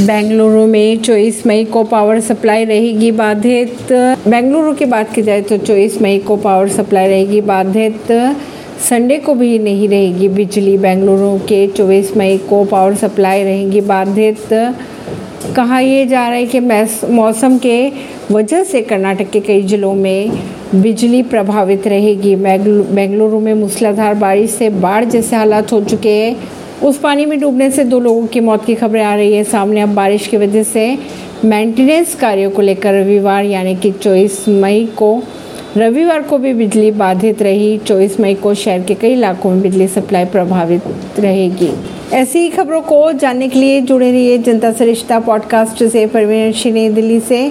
बेंगलुरु में 24 मई को power supply रहेगी बाधित। बेंगलुरु की बात की जाए तो 24 मई को पावर सप्लाई रहेगी बाधित। संडे को भी नहीं रहेगी बिजली। बेंगलुरु के 24 मई को पावर सप्लाई रहेगी बाधित। कहा यह जा रहा है कि मौसम के वजह से कर्नाटक के कई जिलों में बिजली प्रभावित रहेगी। बेंगलुरु में मूसलाधार बारिश से बाढ़ जैसे हालात हो चुके हैं। उस पानी में डूबने से दो लोगों की मौत की खबरें आ रही है। सामने अब बारिश की वजह से मेंटेनेंस कार्यों को लेकर रविवार, यानी कि 24 मई को, रविवार को भी बिजली बाधित रही। 24 मई को शहर के कई इलाकों में बिजली सप्लाई प्रभावित रहेगी। ऐसी ही खबरों को जानने के लिए जुड़े रहिए जनता से रिश्ता पॉडकास्ट से। परवीन दिल्ली से।